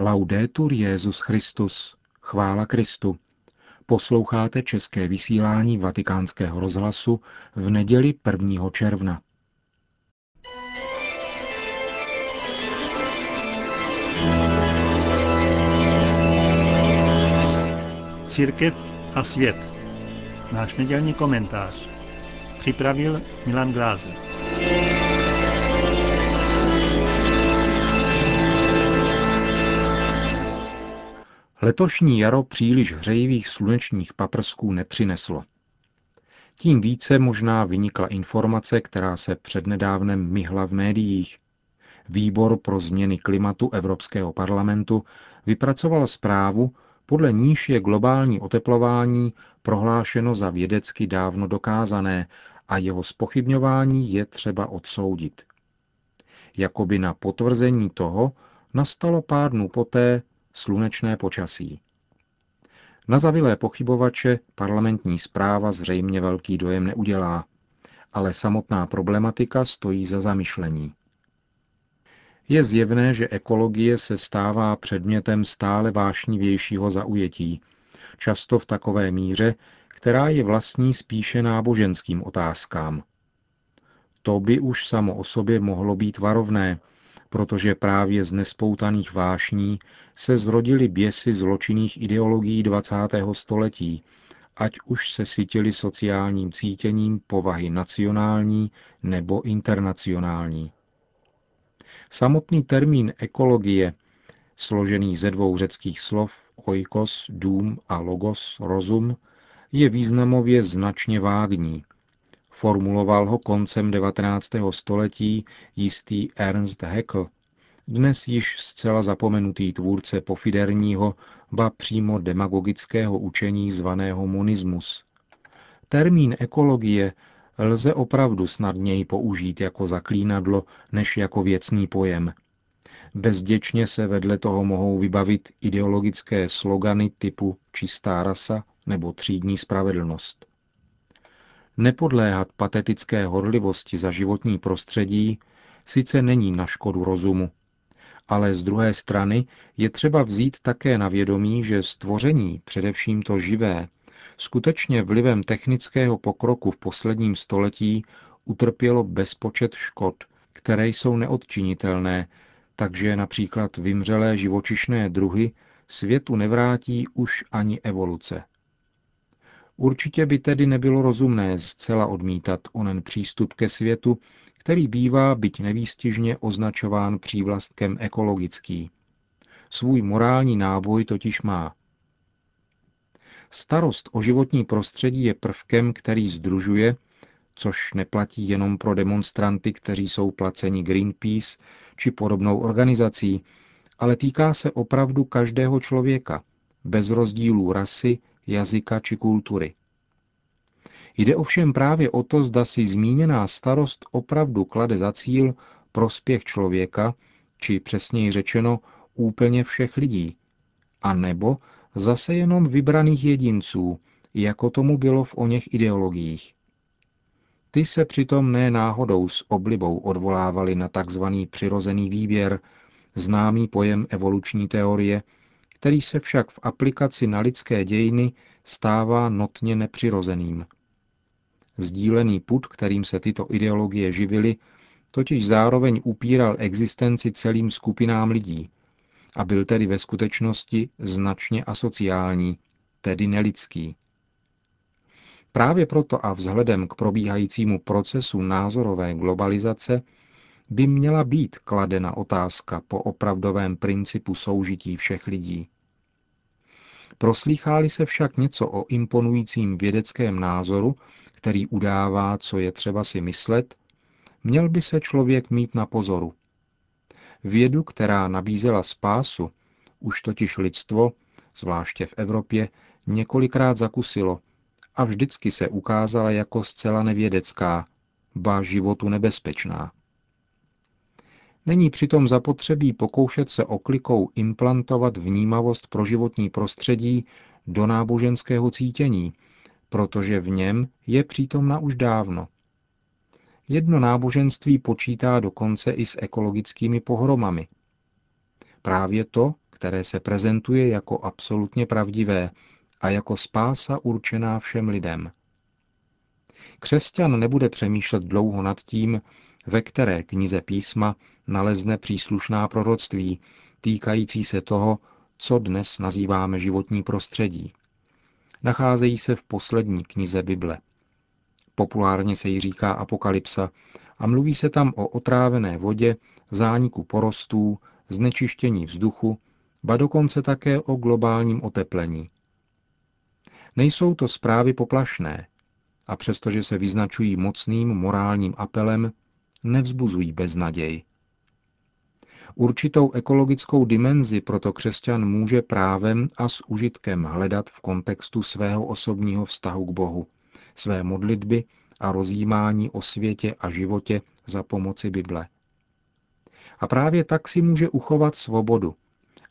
Laudetur Jezus Christus. Chvála Kristu. Posloucháte české vysílání Vatikánského rozhlasu v neděli 1. června. Církev a svět. Náš nedělní komentář. Připravil Milan Glázer. Letošní jaro příliš hřejivých slunečních paprsků nepřineslo. Tím více možná vynikla informace, která se přednedávnem myhla v médiích. Výbor pro změny klimatu Evropského parlamentu vypracoval zprávu, podle níž je globální oteplování prohlášeno za vědecky dávno dokázané a jeho spochybňování je třeba odsoudit. Jakoby na potvrzení toho nastalo pár dnů poté slunečné počasí. Na zavilé pochybovače parlamentní zpráva zřejmě velký dojem neudělá, ale samotná problematika stojí za zamyšlení. Je zjevné, že ekologie se stává předmětem stále vášnivějšího zaujetí, často v takové míře, která je vlastní spíše náboženským otázkám. To by už samo o sobě mohlo být varovné, protože právě z nespoutaných vášní se zrodily běsy zločinných ideologií 20. století, ať už se sytili sociálním cítěním povahy nacionální nebo internacionální. Samotný termín ekologie, složený ze dvou řeckých slov oikos, dům a logos, rozum, je významově značně vágní. Formuloval ho koncem 19. století jistý Ernst Haeckel, dnes již zcela zapomenutý tvůrce pofiderního, ba přímo demagogického učení zvaného monismus. Termín ekologie lze opravdu snadněji použít jako zaklínadlo než jako věcný pojem. Bezděčně se vedle toho mohou vybavit ideologické slogany typu čistá rasa nebo třídní spravedlnost. Nepodléhat patetické horlivosti za životní prostředí sice není na škodu rozumu, ale z druhé strany je třeba vzít také na vědomí, že stvoření, především to živé, skutečně vlivem technického pokroku v posledním století utrpělo bezpočet škod, které jsou neodčinitelné, takže například vymřelé živočišné druhy světu nevrátí už ani evoluce. Určitě by tedy nebylo rozumné zcela odmítat onen přístup ke světu, který bývá byť nevýstižně označován přívlastkem ekologický. Svůj morální náboj totiž má. Starost o životní prostředí je prvkem, který združuje, což neplatí jenom pro demonstranty, kteří jsou placeni Greenpeace či podobnou organizací, ale týká se opravdu každého člověka, bez rozdílů rasy, jazyka či kultury. Jde ovšem právě o to, zda si zmíněná starost opravdu klade za cíl prospěch člověka, či přesněji řečeno úplně všech lidí, a nebo zase jenom vybraných jedinců, jako tomu bylo v oněch ideologiích. Ty se přitom ne náhodou s oblibou odvolávali na tzv. přirozený výběr, známý pojem evoluční teorie, který se však v aplikaci na lidské dějiny stává notně nepřirozeným. Sdílený put, kterým se tyto ideologie živily, totiž zároveň upíral existenci celým skupinám lidí a byl tedy ve skutečnosti značně asociální, tedy nelidský. Právě proto a vzhledem k probíhajícímu procesu názorové globalizace by měla být kladena otázka po opravdovém principu soužití všech lidí. Proslýcháli se však něco o imponujícím vědeckém názoru, který udává, co je třeba si myslet, měl by se člověk mít na pozoru. Vědu, která nabízela spásu, už totiž lidstvo, zvláště v Evropě, několikrát zakusilo a vždycky se ukázala jako zcela nevědecká, ba životu nebezpečná. Není přitom zapotřebí pokoušet se oklikou implantovat vnímavost pro životní prostředí do náboženského cítění, protože v něm je přítomna už dávno. Jedno náboženství počítá dokonce i s ekologickými pohromami. Právě to, které se prezentuje jako absolutně pravdivé a jako spása určená všem lidem. Křesťan nebude přemýšlet dlouho nad tím, ve které knize písma nalezne příslušná proroctví týkající se toho, co dnes nazýváme životní prostředí. Nacházejí se v poslední knize Bible. Populárně se jí říká Apokalypsa a mluví se tam o otrávené vodě, zániku porostů, znečištění vzduchu, ba dokonce také o globálním oteplení. Nejsou to zprávy poplašné a přestože se vyznačují mocným morálním apelem, nevzbuzují beznaděj. Určitou ekologickou dimenzi proto křesťan může právem a s užitkem hledat v kontextu svého osobního vztahu k Bohu, své modlitby a rozjímání o světě a životě za pomoci Bible. A právě tak si může uchovat svobodu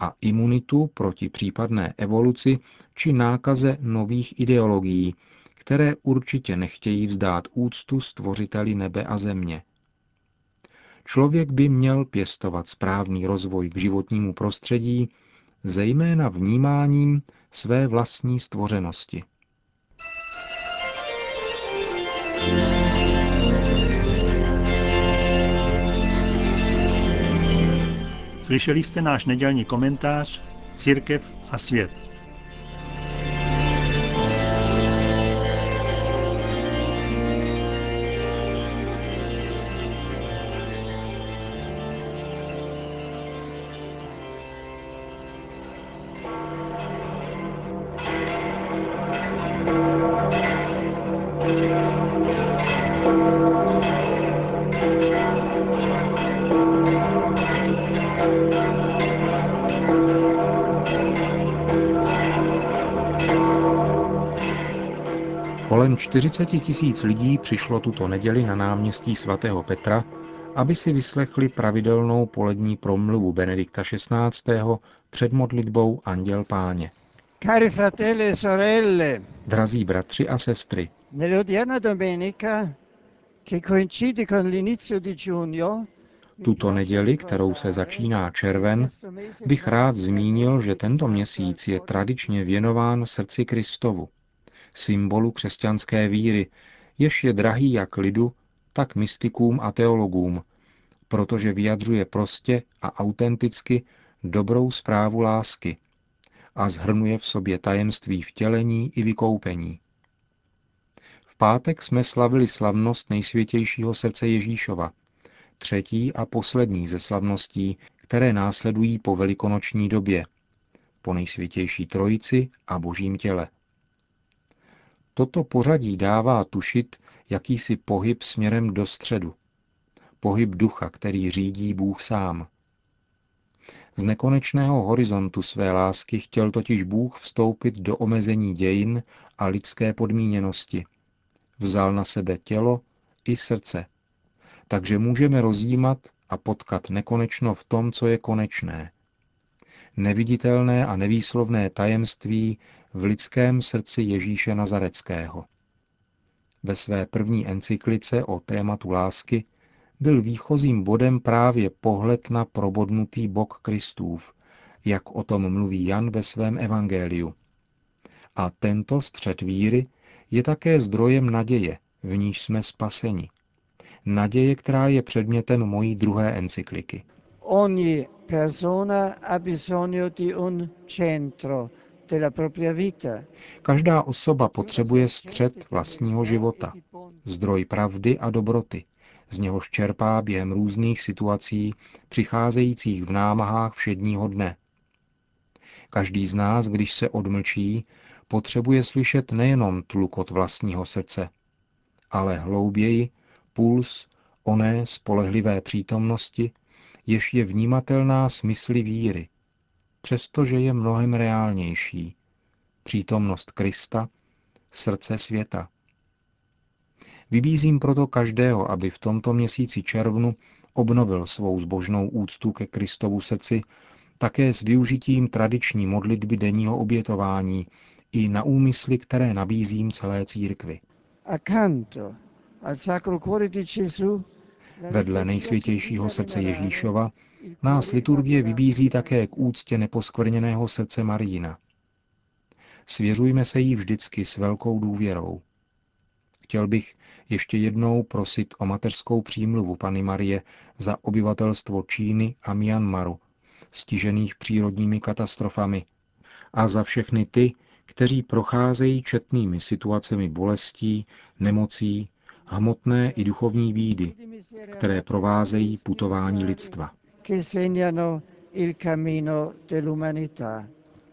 a imunitu proti případné evoluci či nákaze nových ideologií, které určitě nechtějí vzdát úctu stvořiteli nebe a země. Člověk by měl pěstovat správný rozvoj k životnímu prostředí, zejména vnímáním své vlastní stvořenosti. Slyšeli jste náš nedělní komentář Církev a svět. Kolem 40 tisíc lidí přišlo tuto neděli na náměstí svatého Petra, aby si vyslechli pravidelnou polední promluvu Benedikta XVI. před modlitbou Anděl Páně. Cari fratelli e sorelle, Drazí bratři a sestry, nell'odierna domenica, che coincide con l'inizio di giugno, tuto neděli, kterou se začíná červen, bych rád zmínil, že tento měsíc je tradičně věnován srdci Kristovu, symbolu křesťanské víry, jež je drahý jak lidu, tak mystikům a teologům, protože vyjadřuje prostě a autenticky dobrou zprávu lásky a zhrnuje v sobě tajemství vtělení i vykoupení. Pátek jsme slavili slavnost nejsvětějšího srdce Ježíšova, třetí a poslední ze slavností, které následují po velikonoční době, po nejsvětější trojici a božím těle. Toto pořadí dává tušit jakýsi pohyb směrem do středu. Pohyb ducha, který řídí Bůh sám. Z nekonečného horizontu své lásky chtěl totiž Bůh vstoupit do omezení dějin a lidské podmíněnosti. Vzal na sebe tělo i srdce. Takže můžeme rozjímat a potkat nekonečno v tom, co je konečné. Neviditelné a nevýslovné tajemství v lidském srdci Ježíše Nazareckého. Ve své první encyklice o tématu lásky byl výchozím bodem právě pohled na probodnutý bok Kristův, jak o tom mluví Jan ve svém evangeliu. A tento střed víry je také zdrojem naděje, v níž jsme spaseni. Naděje, která je předmětem mojí druhé encykliky. ogni persona ha bisogno di un centro della propria vita. Každá osoba potřebuje střed vlastního života, zdroj pravdy a dobroty, z něhož čerpá během různých situací přicházejících v námahách všedního dne. Každý z nás, když se odmlčí, potřebuje slyšet nejenom tlukot vlastního srdce, ale hlouběji puls oné spolehlivé přítomnosti, jež je vnímatelná smysly víry, přestože je mnohem reálnější. Přítomnost Krista, srdce světa. Vybízím proto každého, aby v tomto měsíci červnu obnovil svou zbožnou úctu ke Kristovu srdci také s využitím tradiční modlitby denního obětování i na úmysly, které nabízím celé církvi. Vedle nejsvětějšího srdce Ježíšova nás liturgie vybízí také k úctě neposkvrněného srdce Marína. Svěřujme se jí vždycky s velkou důvěrou. Chtěl bych ještě jednou prosit o mateřskou přímluvu Pany Marie za obyvatelstvo Číny a Myanmaru, stižených přírodními katastrofami, a za všechny ty, kteří procházejí četnými situacemi bolestí, nemocí, hmotné i duchovní bídy, které provázejí putování lidstva.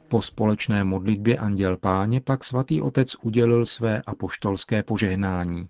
Po společné modlitbě Anděl Páně pak svatý otec udělil své apoštolské požehnání.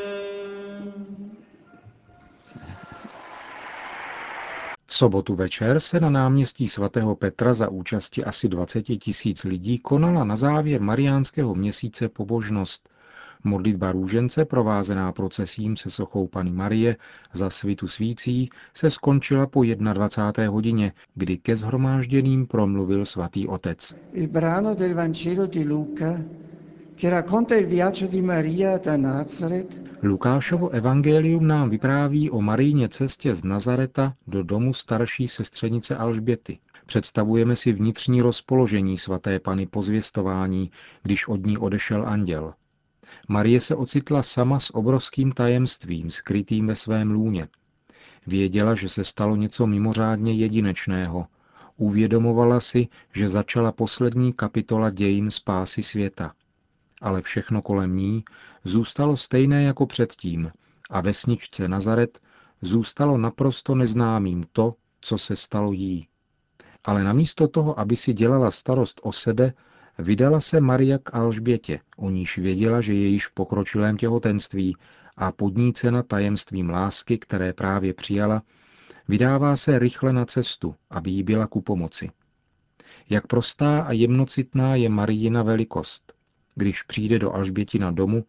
Sobotu večer se na náměstí svatého Petra za účasti asi 20 tisíc lidí konala na závěr mariánského měsíce pobožnost. Modlitba růžence, provázená procesím se sochou Pany Marie za svitu svící, se skončila po 21. hodině, kdy ke zhromážděným promluvil svatý otec. Il brano del Vangelo di Luca, che racconta il viaggio di Maria da Nazareth, Lukášovo evangelium nám vypráví o Marijně cestě z Nazareta do domu starší sestřenice Alžběty. Představujeme si vnitřní rozpoložení svaté pany po zvěstování, když od ní odešel anděl. Marie se ocitla sama s obrovským tajemstvím, skrytým ve svém lůně. Věděla, že se stalo něco mimořádně jedinečného. Uvědomovala si, že začala poslední kapitola dějin spásy světa. Ale všechno kolem ní zůstalo stejné jako předtím a vesničce Nazaret zůstalo naprosto neznámým to, co se stalo jí. Ale namísto toho, aby si dělala starost o sebe, vydala se Maria k Alžbětě, o níž věděla, že je již v pokročilém těhotenství a podnícena tajemstvím lásky, které právě přijala, vydává se rychle na cestu, aby jí byla ku pomoci. Jak prostá a jemnocitná je Marijina velikost. Když přijde do Alžbětina domu,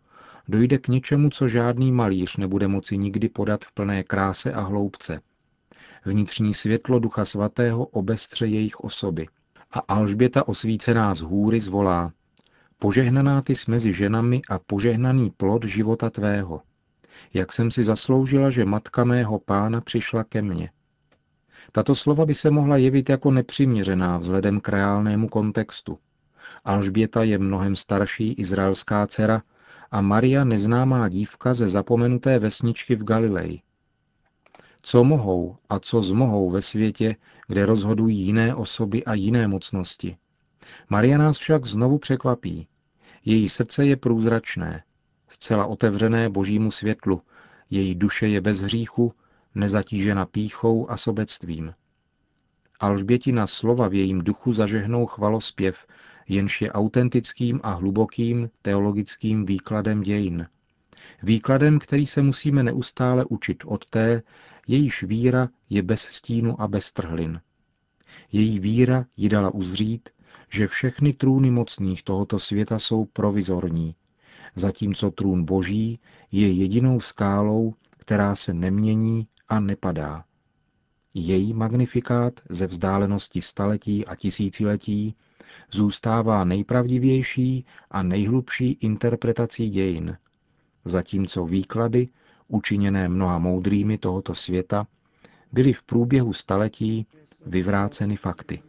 dojde k něčemu, co žádný malíř nebude moci nikdy podat v plné kráse a hloubce. Vnitřní světlo Ducha Svatého obestře jejich osoby. A Alžběta osvícená z hůry zvolá, požehnaná ty mezi ženami a požehnaný plod života tvého. Jak jsem si zasloužila, že matka mého pána přišla ke mně. Tato slova by se mohla jevit jako nepřiměřená vzhledem k reálnému kontextu. Alžběta je mnohem starší izraelská dcera a Maria neznámá dívka ze zapomenuté vesničky v Galileji. Co mohou a co zmohou ve světě, kde rozhodují jiné osoby a jiné mocnosti. Maria nás však znovu překvapí. Její srdce je průzračné, zcela otevřené božímu světlu, její duše je bez hříchu, nezatížena píchou a sobectvím. Alžbětina slova v jejím duchu zažehnou chvalospěv, jenž je autentickým a hlubokým teologickým výkladem dějin. Výkladem, který se musíme neustále učit od té, jejíž víra je bez stínu a bez trhlin. Její víra ji dala uzřít, že všechny trůny mocných tohoto světa jsou provizorní, zatímco trůn boží je jedinou skálou, která se nemění a nepadá. Její magnifikát ze vzdálenosti staletí a tisíciletí zůstává nejpravdivější a nejhlubší interpretací dějin, zatímco výklady, učiněné mnoha moudrými tohoto světa, byly v průběhu staletí vyvráceny fakty.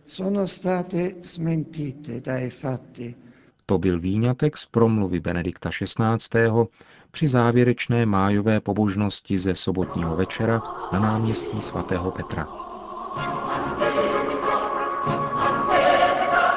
To byl výňatek z promluvy Benedikta XVI. při závěrečné májové pobožnosti ze sobotního večera na náměstí svatého Petra.